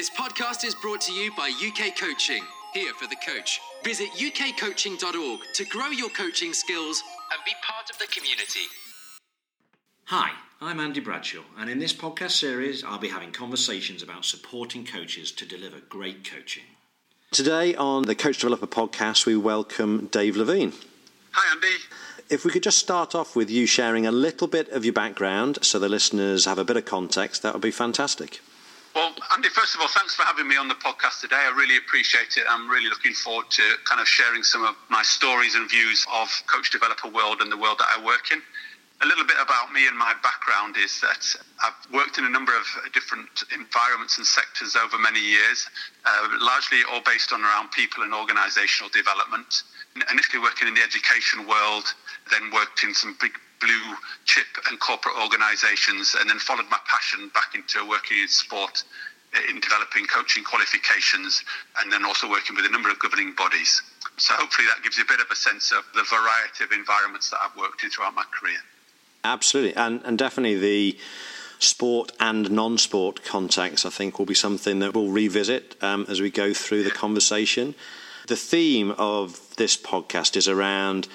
This podcast is brought to you by UK Coaching, here for the coach. Visit ukcoaching.org to grow your coaching skills and be part of the community. Hi, I'm Andy Bradshaw, and in this podcast series, I'll be having conversations about supporting coaches to deliver great coaching. Today on the Coach Developer podcast, we welcome Dave Levine. Hi, Andy. If we could just start off with you sharing a little bit of your background so the listeners have a bit of context, that would be fantastic. Well, Andy, first of all, thanks for having me on the podcast today. I really appreciate it. I'm really looking forward to kind of sharing some of my stories and views of coach developer world and the world that I work in. A little bit about me and my background is that I've worked in a number of different environments and sectors over many years, uh, largely all based on around people and organizational development. Initially working in the education world, then worked in some big blue chip and corporate organizations, and then followed my passion back into working in sport, in developing coaching qualifications, and then also working with a number of governing bodies. So hopefully that gives you a bit of a sense of the variety of environments that I've worked in throughout my career. Absolutely, and and definitely the sport and non-sport context, I think, will be something that we'll revisit um, as we go through the conversation. The theme of this podcast is around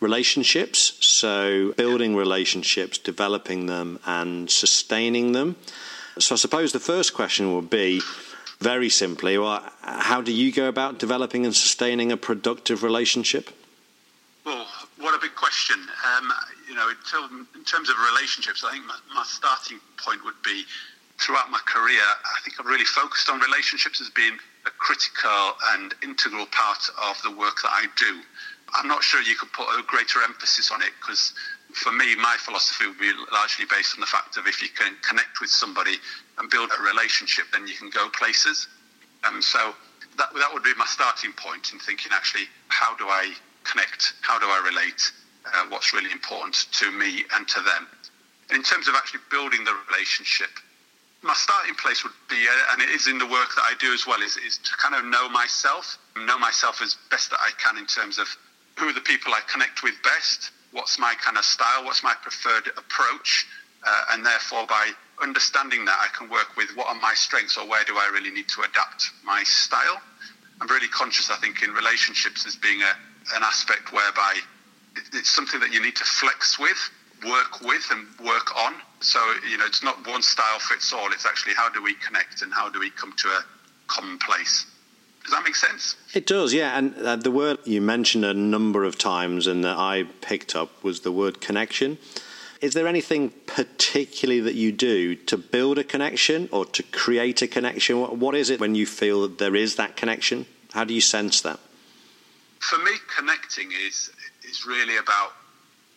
relationships, so building relationships, developing them, and sustaining them. So I suppose the first question would be. Very simply, well, how do you go about developing and sustaining a productive relationship? Well, what a big question. Um, you know, in, terms of relationships, I think my, my, starting point would be throughout my career, I think I've really focused on relationships as being critical and integral part of the work that I do. I'm not sure you could put a greater emphasis on it because for me, my philosophy would be largely based on the fact of if you can connect with somebody and build a relationship, then you can go places. And so that, that would be my starting point in thinking actually, how do I connect? How do I relate? Uh, what's really important to me and to them? In terms of actually building the relationship, my starting place would be, uh, and it is in the work that I do as well, is, is to kind of know myself, know myself as best that I can in terms of who are the people I connect with best, what's my kind of style, what's my preferred approach, uh, and therefore by understanding that I can work with what are my strengths or where do I really need to adapt my style. I'm really conscious, I think, in relationships as being a, an aspect whereby it's something that you need to flex with, work with, and work on. So, you know, it's not one style fits all. It's actually how do we connect and how do we come to a common place. Does that make sense? It does, yeah. And uh, the word you mentioned a number of times and that I picked up was the word connection. Is there anything particularly that you do to build a connection or to create a connection? What is it when you feel that there is that connection? How do you sense that? For me, connecting is is really about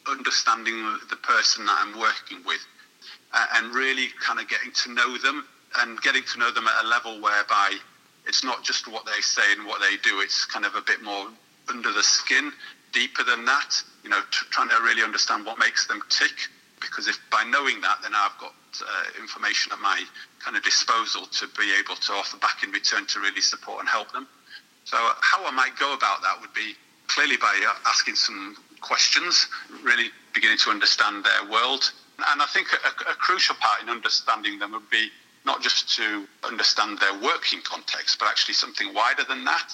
understanding the person that I'm working with uh, and really kind of getting to know them and getting to know them at a level whereby it's not just what they say and what they do. It's kind of a bit more under the skin, deeper than that. You know, t- trying to really understand what makes them tick. Because if by knowing that, then I've got uh, information at my kind of disposal to be able to offer back in return to really support and help them. So how I might go about that would be clearly by uh, asking some questions, really beginning to understand their world. And I think a, a crucial part in understanding them would be not just to understand their working context, but actually something wider than that.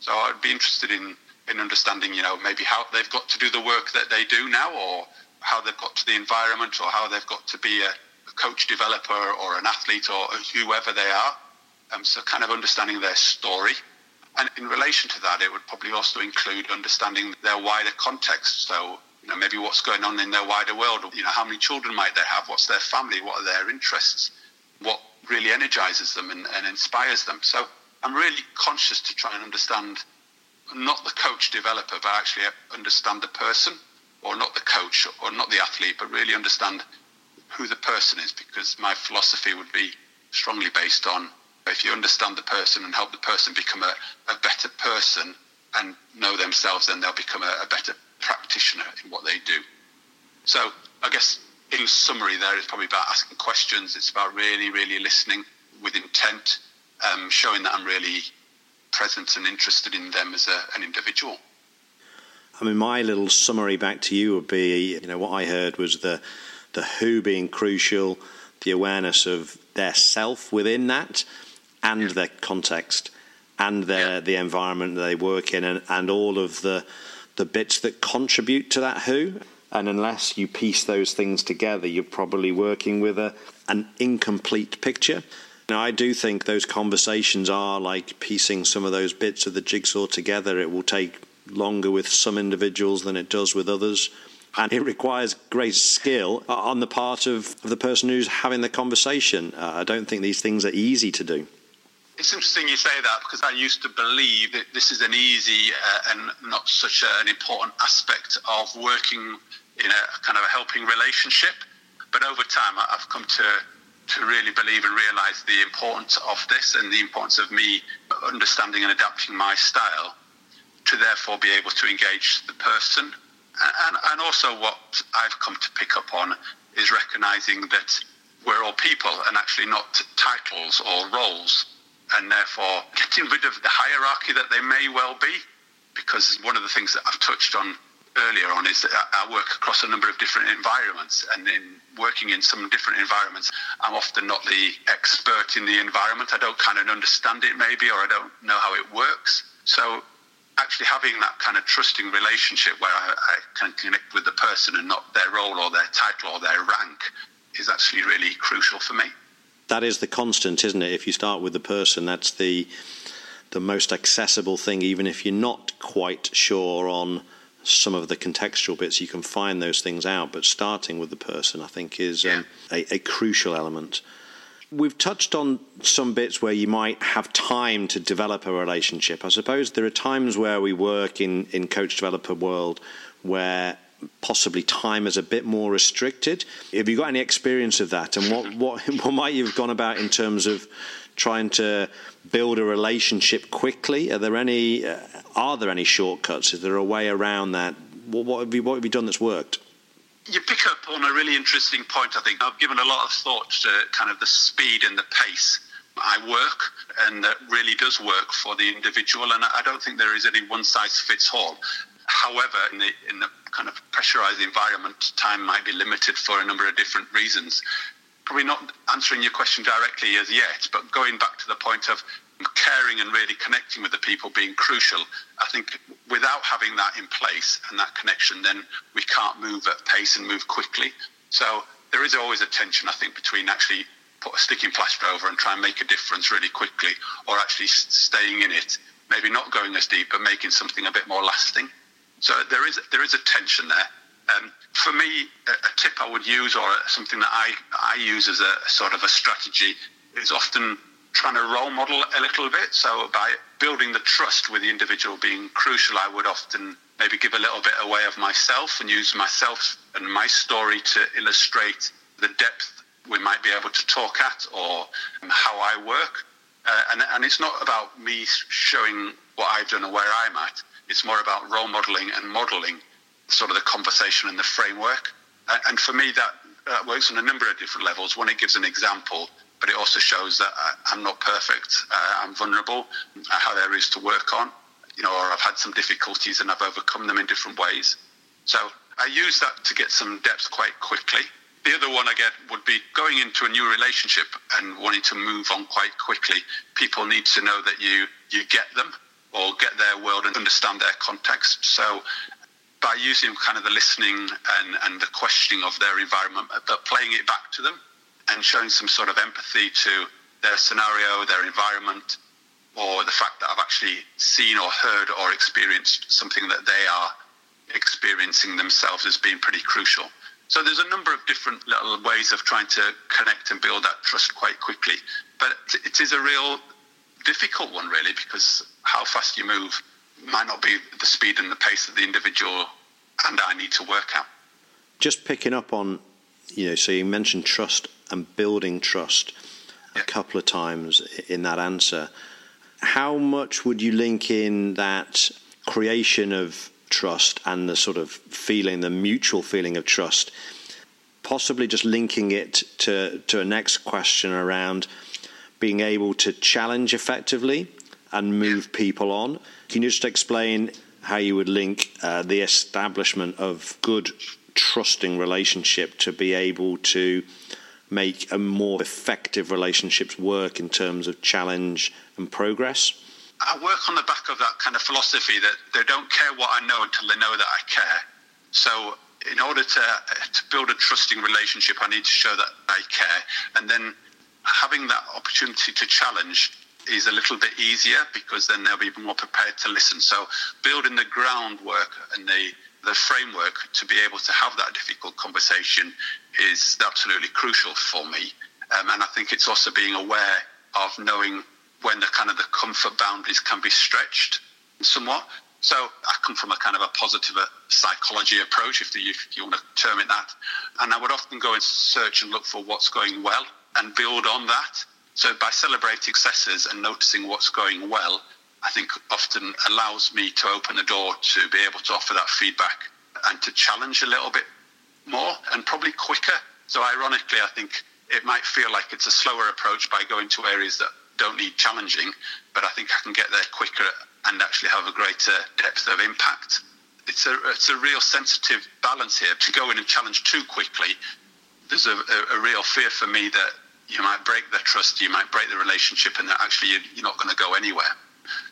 So I'd be interested in, in understanding, you know, maybe how they've got to do the work that they do now, or how they've got to the environment, or how they've got to be a, a coach developer or an athlete or whoever they are. Um, so kind of understanding their story. And in relation to that, it would probably also include understanding their wider context. So, you know, maybe what's going on in their wider world. You know, how many children might they have? What's their family? What are their interests? What really energizes them and, and inspires them. So I'm really conscious to try and understand not the coach developer, but actually understand the person, or not the coach, or not the athlete, but really understand who the person is, because my philosophy would be strongly based on if you understand the person and help the person become a, a better person and know themselves, then they'll become a, a better practitioner in what they do. So I guess in summary, there is probably about asking questions. It's about really, really listening with intent, um, showing that I'm really present and interested in them as a, an individual. I mean, my little summary back to you would be, you know, what I heard was the the who being crucial, the awareness of their self within that, and their context and their yeah. the environment they work in and, and all of the the bits that contribute to that who and unless you piece those things together you're probably working with a an incomplete picture now I do think those conversations are like piecing some of those bits of the jigsaw together it will take longer with some individuals than it does with others and it requires great skill on the part of, the person who's having the conversation. Uh, I don't think these things are easy to do. It's interesting you say that because I used to believe that this is an easy uh, and not such a, an important aspect of working in a kind of a helping relationship. But over time, I've come to to really believe and realize the importance of this and the importance of me understanding and adapting my style to therefore be able to engage the person and, and also, what I've come to pick up on is recognizing that we're all people and actually not titles or roles, and therefore getting rid of the hierarchy that they may well be. Because one of the things that I've touched on earlier on is that I work across a number of different environments, and in working in some different environments, I'm often not the expert in the environment. I don't kind of understand it, maybe, or I don't know how it works. So actually having that kind of trusting relationship where I, I, can connect with the person and not their role or their title or their rank is actually really crucial for me. That is the constant, isn't it? If you start with the person, that's the the most accessible thing. Even if you're not quite sure on some of the contextual bits, you can find those things out. But starting with the person, I think, is um, a, a crucial element. We've touched on some bits where you might have time to develop a relationship. I suppose there are times where we work in, in coach developer world where possibly time is a bit more restricted. Have you got any experience of that? And what, what, what might you have gone about in terms of trying to build a relationship quickly? Are there any, uh, are there any shortcuts? Is there a way around that? What, what, have you, what have you done that's worked? you pick up on a really interesting point, I think. I've given a lot of thought to kind of the speed and the pace I work, and that really does work for the individual. And I don't think there is any one size fits all. However, in the, in the kind of pressurized environment, time might be limited for a number of different reasons. Probably not answering your question directly as yet, but going back to the point of caring and really connecting with the people being crucial. I think without having that in place and that connection, then we can't move at pace and move quickly. So there is always a tension, I think, between actually put a sticking plaster over and try and make a difference really quickly, or actually staying in it, maybe not going as deep, but making something a bit more lasting. So there is there is a tension there. Um, for me, a, a, tip I would use, or something that I, I use as a, sort of a strategy, is often trying to role model a little bit. So by building the trust with the individual being crucial, I would often maybe give a little bit away of myself and use myself and my story to illustrate the depth we might be able to talk at or how I work. Uh, and, and it's not about me showing what I've done or where I'm at. It's more about role modeling and modeling sort of the conversation and the framework. And, for me, that, that works on a number of different levels. One, it gives an example but it also shows that I, am not perfect. Uh, I'm vulnerable. I have areas to work on, you know, or I've had some difficulties and I've overcome them in different ways. So I use that to get some depth quite quickly. The other one I get would be going into a new relationship and wanting to move on quite quickly. People need to know that you you get them or get their world and understand their context. So by using kind of the listening and, and the questioning of their environment, but playing it back to them, and showing some sort of empathy to their scenario, their environment, or the fact that I've actually seen or heard or experienced something that they are experiencing themselves as being pretty crucial. So there's a number of different little ways of trying to connect and build that trust quite quickly. But it is a real difficult one, really, because how fast you move might not be the speed and the pace that the individual and I need to work at. Just picking up on, you know, so you mentioned trust and building trust a couple of times in that answer. How much would you link in that creation of trust and the sort of feeling, the mutual feeling of trust? Possibly just linking it to, to a next question around being able to challenge effectively and move people on. Can you just explain how you would link uh, the establishment of good, trusting relationship to be able to make a more effective relationships work in terms of challenge and progress? I work on the back of that kind of philosophy that they don't care what I know until they know that I care. So, in order to, to build a trusting relationship, I need to show that I care. And then having that opportunity to challenge is a little bit easier because then they'll be more prepared to listen. So, building the groundwork and the the framework to be able to have that difficult conversation is absolutely crucial for me. Um, and I think it's also being aware of knowing when the kind of the comfort boundaries can be stretched somewhat. So I come from a kind of a positive uh, psychology approach, if, if you want to term it that. And I would often go and search and look for what's going well and build on that. So by celebrating successes and noticing what's going well, I think often allows me to open the door to be able to offer that feedback and to challenge a little bit more and probably quicker. So, ironically, I think it might feel like it's a slower approach by going to areas that don't need challenging, but I think I can get there quicker and actually have a greater depth of impact. It's a, it's a real sensitive balance here. To go in and challenge too quickly, there's a, a, a real fear for me that you might break the trust, you might break the relationship, and that actually you're not going to go anywhere.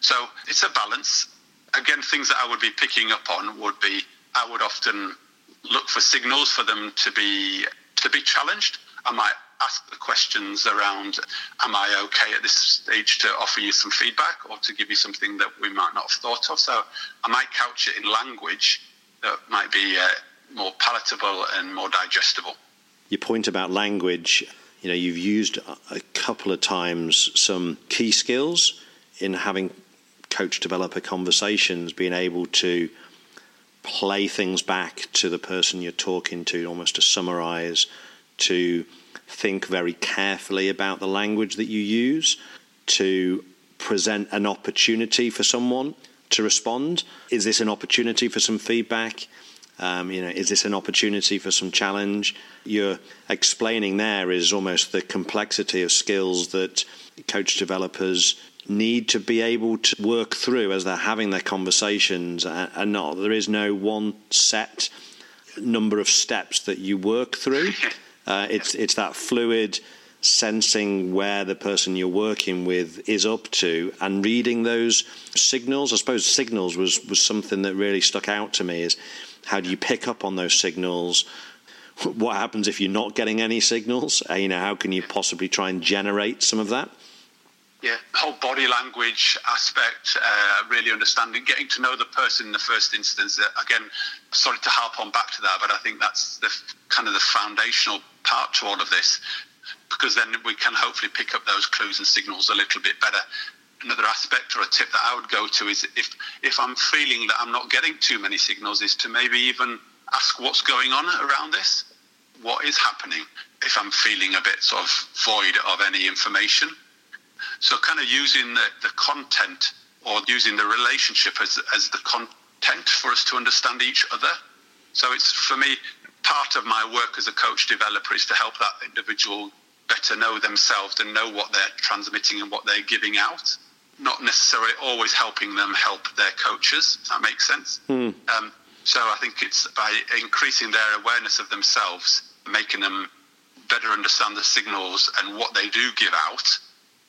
So it's a balance. Again, things that I would be picking up on would be I would often look for signals for them to be to be challenged. I might ask the questions around am I okay at this stage to offer you some feedback or to give you something that we might not have thought of. So I might couch it in language that might be uh, more palatable and more digestible. Your point about language, you know, you've used a couple of times some key skills in having coach developer conversations, being able to play things back to the person you're talking to, almost to summarize, to think very carefully about the language that you use, to present an opportunity for someone to respond. Is this an opportunity for some feedback? Um, you know, is this an opportunity for some challenge? You're explaining there is almost the complexity of skills that coach developers need to be able to work through as they're having their conversations and not there is no one set number of steps that you work through uh, it's it's that fluid sensing where the person you're working with is up to and reading those signals i suppose signals was was something that really stuck out to me is how do you pick up on those signals what happens if you're not getting any signals uh, you know how can you possibly try and generate some of that yeah, whole body language aspect, uh, really understanding, getting to know the person in the first instance. Again, sorry to harp on back to that, but I think that's the kind of the foundational part to all of this, because then we can hopefully pick up those clues and signals a little bit better. Another aspect or a tip that I would go to is if if I'm feeling that I'm not getting too many signals, is to maybe even ask what's going on around this, what is happening. If I'm feeling a bit sort of void of any information so, kind of using the, the content or using the relationship as, as the content for us to understand each other. So, it's for me, part of my work as a coach developer is to help that individual better know themselves and know what they're transmitting and what they're giving out. Not necessarily always helping them help their coaches. That make sense? Mm. Um, so I think it's by increasing their awareness of themselves, making them better understand the signals and what they do give out,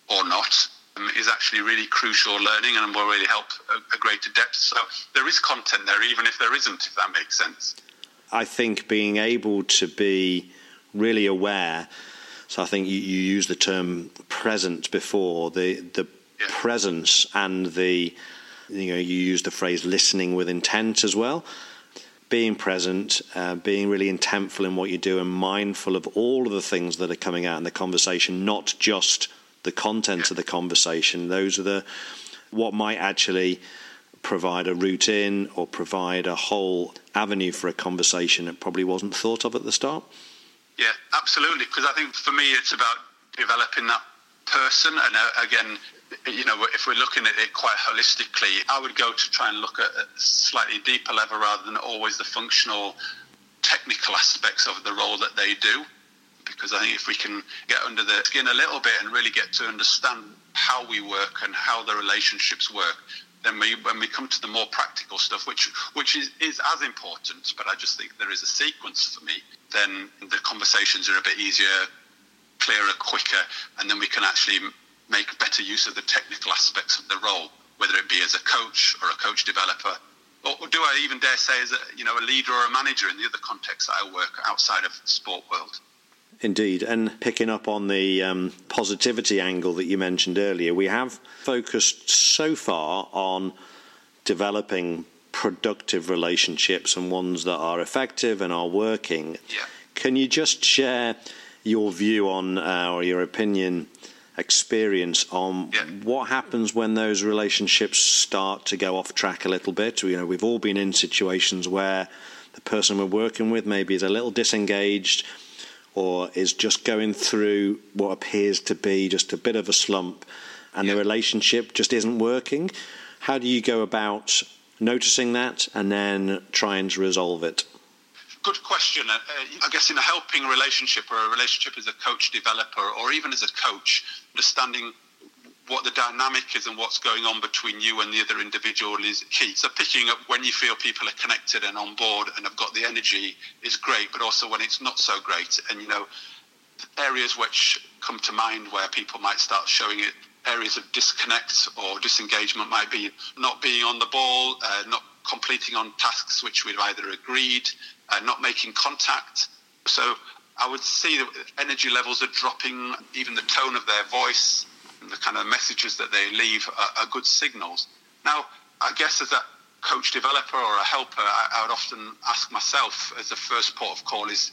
or not um, is actually really crucial learning and will really help a, a greater depth. So there is content there, even if there isn't, if that makes sense. I think being able to be really aware. So I think you, you used the term present before the the yeah. presence and the you know you use the phrase listening with intent as well. Being present, uh, being really intentful in what you do, and mindful of all of the things that are coming out in the conversation, not just the content of the conversation. Those are the what might actually provide a route in or provide a whole avenue for a conversation that probably wasn't thought of at the start. Yeah, absolutely. Because I think for me, it's about developing that person. And uh, again, you know, if we're looking at it quite holistically, I would go to try and look at a slightly deeper level rather than always the functional, technical aspects of the role that they do. Because I think if we can get under the skin a little bit and really get to understand how we work and how the relationships work, then we, when we come to the more practical stuff, which which is, is as important, but I just think there is a sequence for me, then the conversations are a bit easier clearer, quicker, and then we can actually make better use of the technical aspects of the role, whether it be as a coach or a coach developer, or do I even dare say as a you know a leader or a manager in the other contexts I work outside of the sport world. Indeed, and picking up on the um, positivity angle that you mentioned earlier, we have focused so far on developing productive relationships and ones that are effective and are working. Yeah. Can you just share your view on uh, or your opinion, experience on yeah. what happens when those relationships start to go off track a little bit? You know, we've all been in situations where the person we're working with maybe is a little disengaged or is just going through what appears to be just a bit of a slump and yeah. the relationship just isn't working. How do you go about noticing that and then trying to resolve it? Good question. Uh, I guess in a helping relationship or a relationship as a coach developer or even as a coach, understanding what the dynamic is and what's going on between you and the other individual is key. So picking up when you feel people are connected and on board and have got the energy is great, but also when it's not so great. And you know, areas which come to mind where people might start showing it areas of disconnect or disengagement might be not being on the ball, uh, not completing on tasks which we've either agreed, uh, not making contact. So I would see that energy levels are dropping, even the tone of their voice, and the kind of messages that they leave are, are good signals. Now, I guess as a coach developer or a helper, I, I would often ask myself as the first port of call is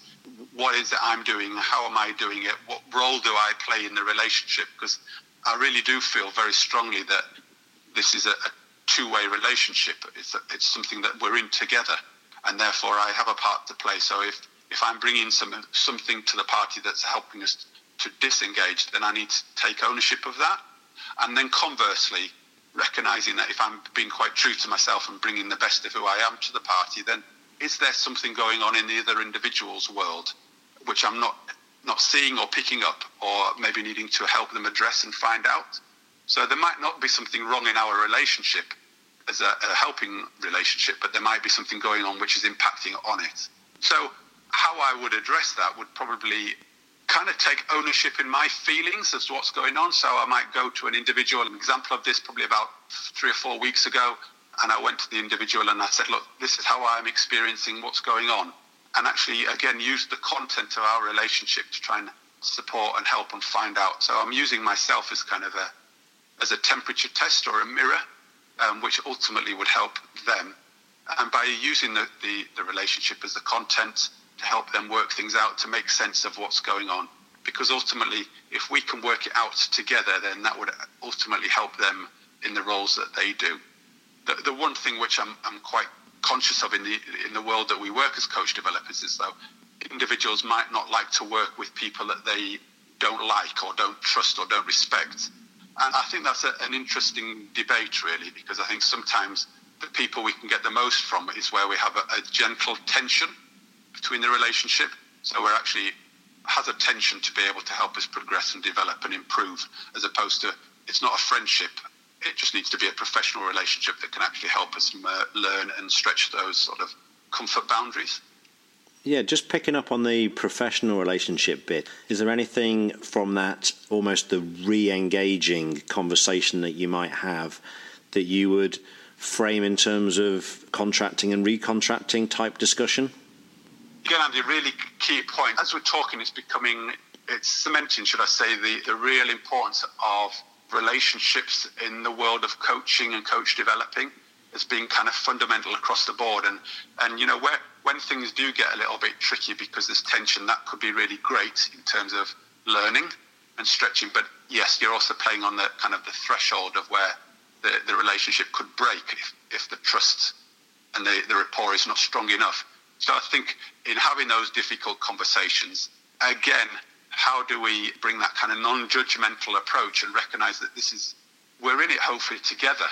what is it I'm doing? How am I doing it? What role do I play in the relationship? Because I really do feel very strongly that this is a, a two-way relationship. It's, a, it's something that we're in together, and therefore I have a part to play. So if if I'm bringing some something to the party that's helping us to disengage, then I need to take ownership of that. And then conversely, recognizing that if I'm being quite true to myself and bringing the best of who I am to the party, then is there something going on in the other individual's world which I'm not not seeing or picking up, or maybe needing to help them address and find out? So there might not be something wrong in our relationship as a, a helping relationship, but there might be something going on which is impacting on it. So how I would address that would probably kind of take ownership in my feelings as to what's going on. So I might go to an individual. An example of this probably about three or four weeks ago, and I went to the individual and I said, "Look, this is how I'm experiencing what's going on," and actually again use the content of our relationship to try and support and help and find out. So I'm using myself as kind of a as a temperature test or a mirror, um, which ultimately would help them. And by using the, the, the relationship as the content to help them work things out to make sense of what's going on. Because ultimately, if we can work it out together, then that would ultimately help them in the roles that they do. The, the one thing which I'm, I'm quite conscious of in the in the world that we work as coach developers is though individuals might not like to work with people that they don't like or don't trust or don't respect. And I think that's a, an interesting debate, really, because I think sometimes the people we can get the most from is where we have a, a gentle tension between the relationship. So we're actually has a tension to be able to help us progress and develop and improve, as opposed to it's not a friendship. It just needs to be a professional relationship that can actually help us learn and stretch those sort of comfort boundaries. Yeah, just picking up on the professional relationship bit, is there anything from that almost the re engaging conversation that you might have that you would frame in terms of contracting and recontracting type discussion? again, Andy, really key point. As we're talking, it's becoming, it's cementing, should I say, the, the real importance of relationships in the world of coaching and coach developing as being kind of fundamental across the board. And, and you know, where, when things do get a little bit tricky because there's tension, that could be really great in terms of learning and stretching. But yes, you're also playing on the kind of the threshold of where the, the relationship could break if, if the trust and the, the rapport is not strong enough. So I think in having those difficult conversations, again, how do we bring that kind of non-judgmental approach and recognize that this is we're in it hopefully together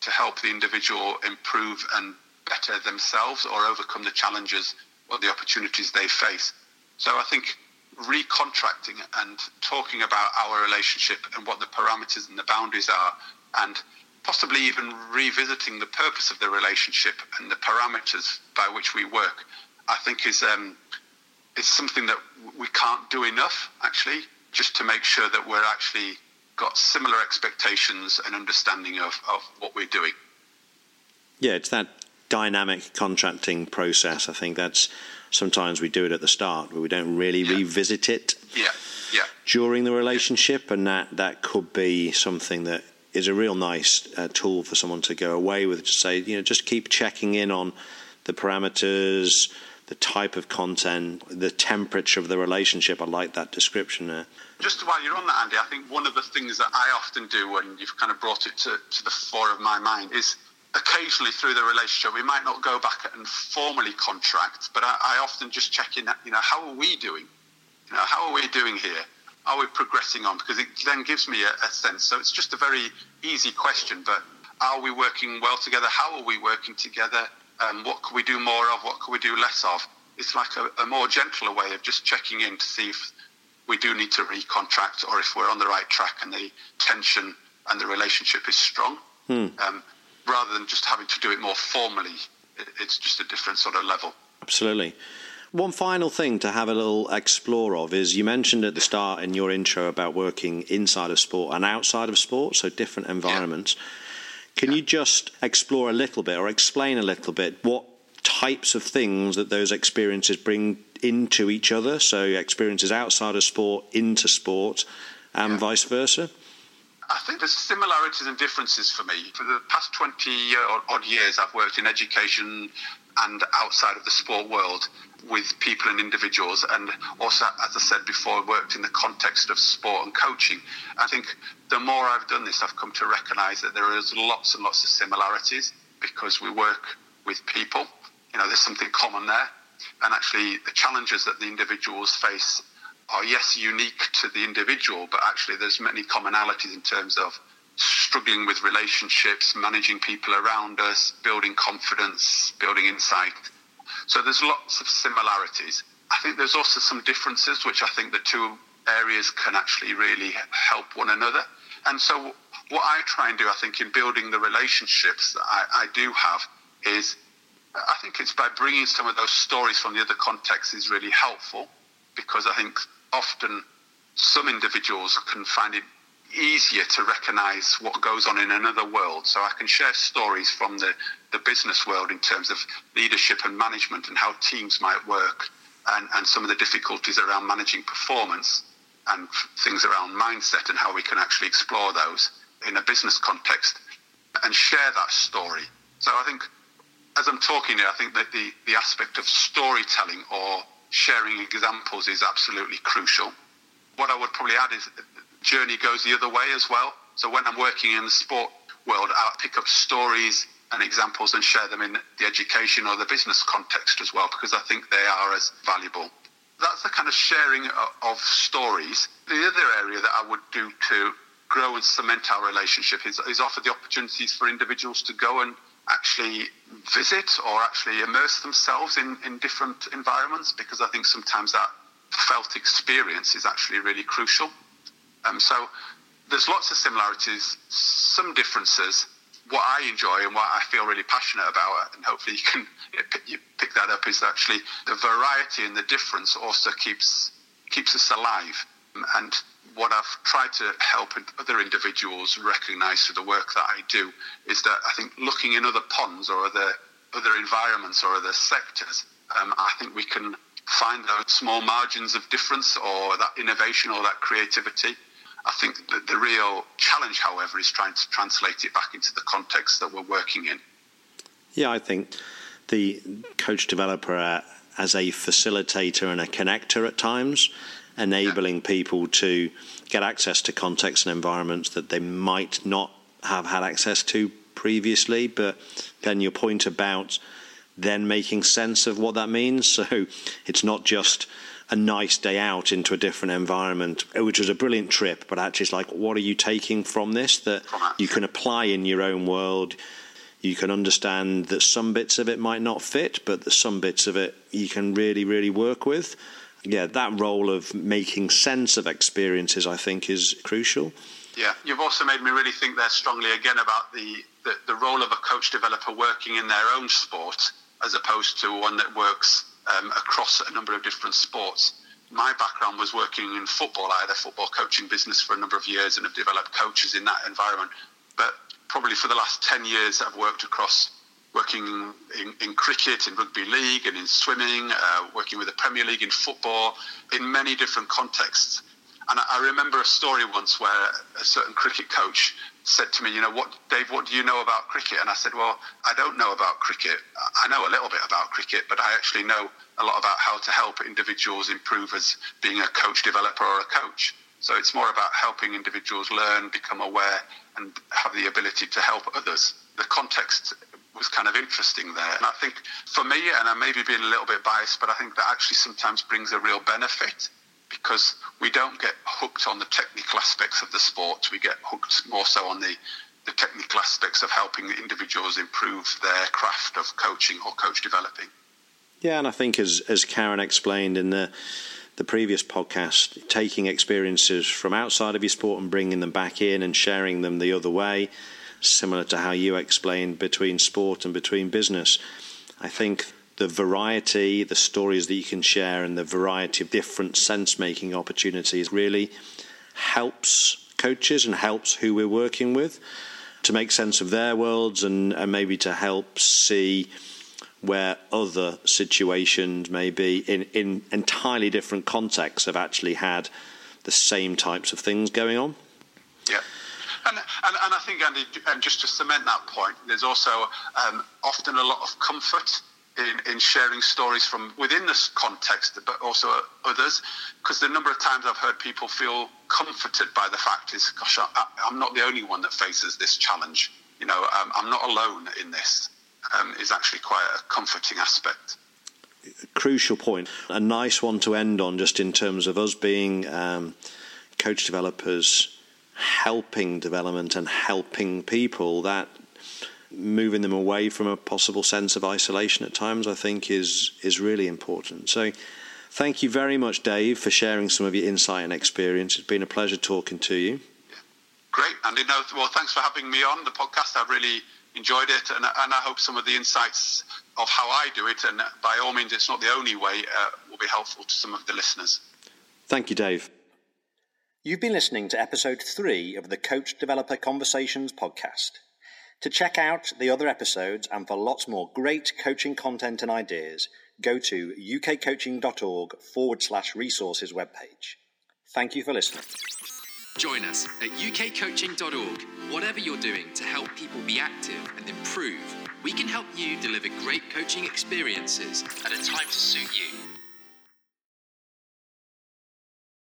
to help the individual improve and better themselves or overcome the challenges or the opportunities they face. So I think recontracting and talking about our relationship and what the parameters and the boundaries are and possibly even revisiting the purpose of the relationship and the parameters by which we work, I think is um, is something that we can't do enough. Actually, just to make sure that we're actually got similar expectations and understanding of, of what we're doing. Yeah, it's that dynamic contracting process. I think that's sometimes we do it at the start, but we don't really yeah. revisit it. Yeah, yeah. During the relationship, and that that could be something that is a real nice uh, tool for someone to go away with to say, you know, just keep checking in on the parameters, the type of content, the temperature of the relationship. I like that description there. Just while you're on that, Andy, I think one of the things that I often do when you've kind of brought it to, to the fore of my mind is occasionally through the relationship, we might not go back and formally contract, but I, I often just check in, you know, how are we doing? You know, how are we doing here? Are we progressing on? Because it then gives me a, a sense. So it's just a very easy question, but are we working well together? How are we working together? Um, what can we do more of? What can we do less of? It's like a, a more gentler way of just checking in to see if we do need to recontract or if we're on the right track and the tension and the relationship is strong. Hmm. Um, rather than just having to do it more formally, it's just a different sort of level. Absolutely. One final thing to have a little explore of is you mentioned at the start in your intro about working inside of sport and outside of sport, so different environments. Yeah. Can yeah. you just explore a little bit or explain a little bit what types of things that those experiences bring into each other? So experiences outside of sport into sport and yeah. vice versa? I think there's similarities and differences for me. For the past 20 uh, odd years, I've worked in education and outside of the sport world with people and individuals, and also, as I said before, worked in the context of sport and coaching. I think the more I've done this, I've come to recognise that there is lots and lots of similarities because we work with people. You know, there's something common there, and actually, the challenges that the individuals face are yes unique to the individual, but actually there's many commonalities in terms of struggling with relationships, managing people around us, building confidence, building insight. So there's lots of similarities. I think there's also some differences, which I think the two areas can actually really help one another. And so what I try and do, I think, in building the relationships that I, I do have is I think it's by bringing some of those stories from the other contexts is really helpful because I think often some individuals can find it easier to recognize what goes on in another world. So I can share stories from the, the business world in terms of leadership and management and how teams might work and, and some of the difficulties around managing performance and things around mindset and how we can actually explore those in a business context and share that story. So I think as I'm talking here, I think that the, the aspect of storytelling or sharing examples is absolutely crucial. What I would probably add is journey goes the other way as well. So when I'm working in the sport world, I pick up stories and examples and share them in the education or the business context as well, because I think they are as valuable. That's the kind of sharing of stories. The other area that I would do to grow and cement our relationship is, is offer the opportunities for individuals to go and actually visit or actually immerse themselves in, in different environments because I think sometimes that felt experience is actually really crucial. Um, so there's lots of similarities, some differences. What I enjoy and what I feel really passionate about, and hopefully you can you pick that up, is actually the variety and the difference also keeps keeps us alive. And what I've tried to help other individuals recognise through the work that I do is that I think looking in other ponds or other other environments or other sectors, um, I think we can find those small margins of difference or that innovation or that creativity. I think that the real challenge, however, is trying to translate it back into the context that we're working in. Yeah, I think the coach developer uh, as a facilitator and a connector at times enabling people to get access to contexts and environments that they might not have had access to previously. But then your point about then making sense of what that means. So it's not just a nice day out into a different environment, which was a brilliant trip, but actually it's like, what are you taking from this that you can apply in your own world? You can understand that some bits of it might not fit, but some bits of it you can really, really work with yeah, that role of making sense of experiences, I think, is crucial. Yeah, you've also made me really think there strongly again about the, the, the role of a coach developer working in their own sport as opposed to one that works um, across a number of different sports. my background was working in football. I had a football coaching business for a number of years and have developed coaches in that environment. But probably for the last 10 years, I've worked across working in, in cricket, in rugby league, and in swimming, uh, working with the Premier League in football, in many different contexts. And I, I remember a story once where a certain cricket coach said to me, you know, what, Dave, what do you know about cricket? And I said, well, I don't know about cricket. I know a little bit about cricket, but I actually know a lot about how to help individuals improve as being a coach developer or a coach. So it's more about helping individuals learn, become aware, and have the ability to help others. The context was kind of interesting there. And I think for me, and I may be being a little bit biased, but I think that actually sometimes brings a real benefit because we don't get hooked on the technical aspects of the sport. We get hooked more so on the, the technical aspects of helping individuals improve their craft of coaching or coach developing. Yeah, and I think as as Karen explained in the the previous podcast, taking experiences from outside of your sport and bringing them back in and sharing them the other way, similar to how you explained between sport and between business. I think the variety, the stories that you can share, and the variety of different sense making opportunities really helps coaches and helps who we're working with to make sense of their worlds and, and maybe to help see where other situations may be in, in entirely different contexts have actually had the same types of things going on. And, and, and I think, Andy, and just to cement that point, there's also um, often a lot of comfort in, in sharing stories from within this context, but also others. Because the number of times I've heard people feel comforted by the fact is, gosh, I, am not the only one that faces this challenge. You know, um, I'm not alone in this um, is actually quite a comforting aspect. Crucial point, a nice one to end on, just in terms of us being um, coach developers, helping development and helping people. That moving them away from a possible sense of isolation at times, I think, is is really important. So. Thank you very much, Dave, for sharing some of your insight and experience. It's been a pleasure talking to you. Great, Andy. No, well, thanks for having me on the podcast. I really enjoyed it, and, and I hope some of the insights of how I do it, and by all means, it's not the only way, uh, will be helpful to some of the listeners. Thank you, Dave. You've been listening to episode three of the Coach Developer Conversations podcast. To check out the other episodes and for lots more great coaching content and ideas, go to ukcoaching.org forward slash resources webpage. Thank you for listening. Join us at ukcoaching.org. Whatever you're doing to help people be active and improve, we can help you deliver great coaching experiences at a time to suit you.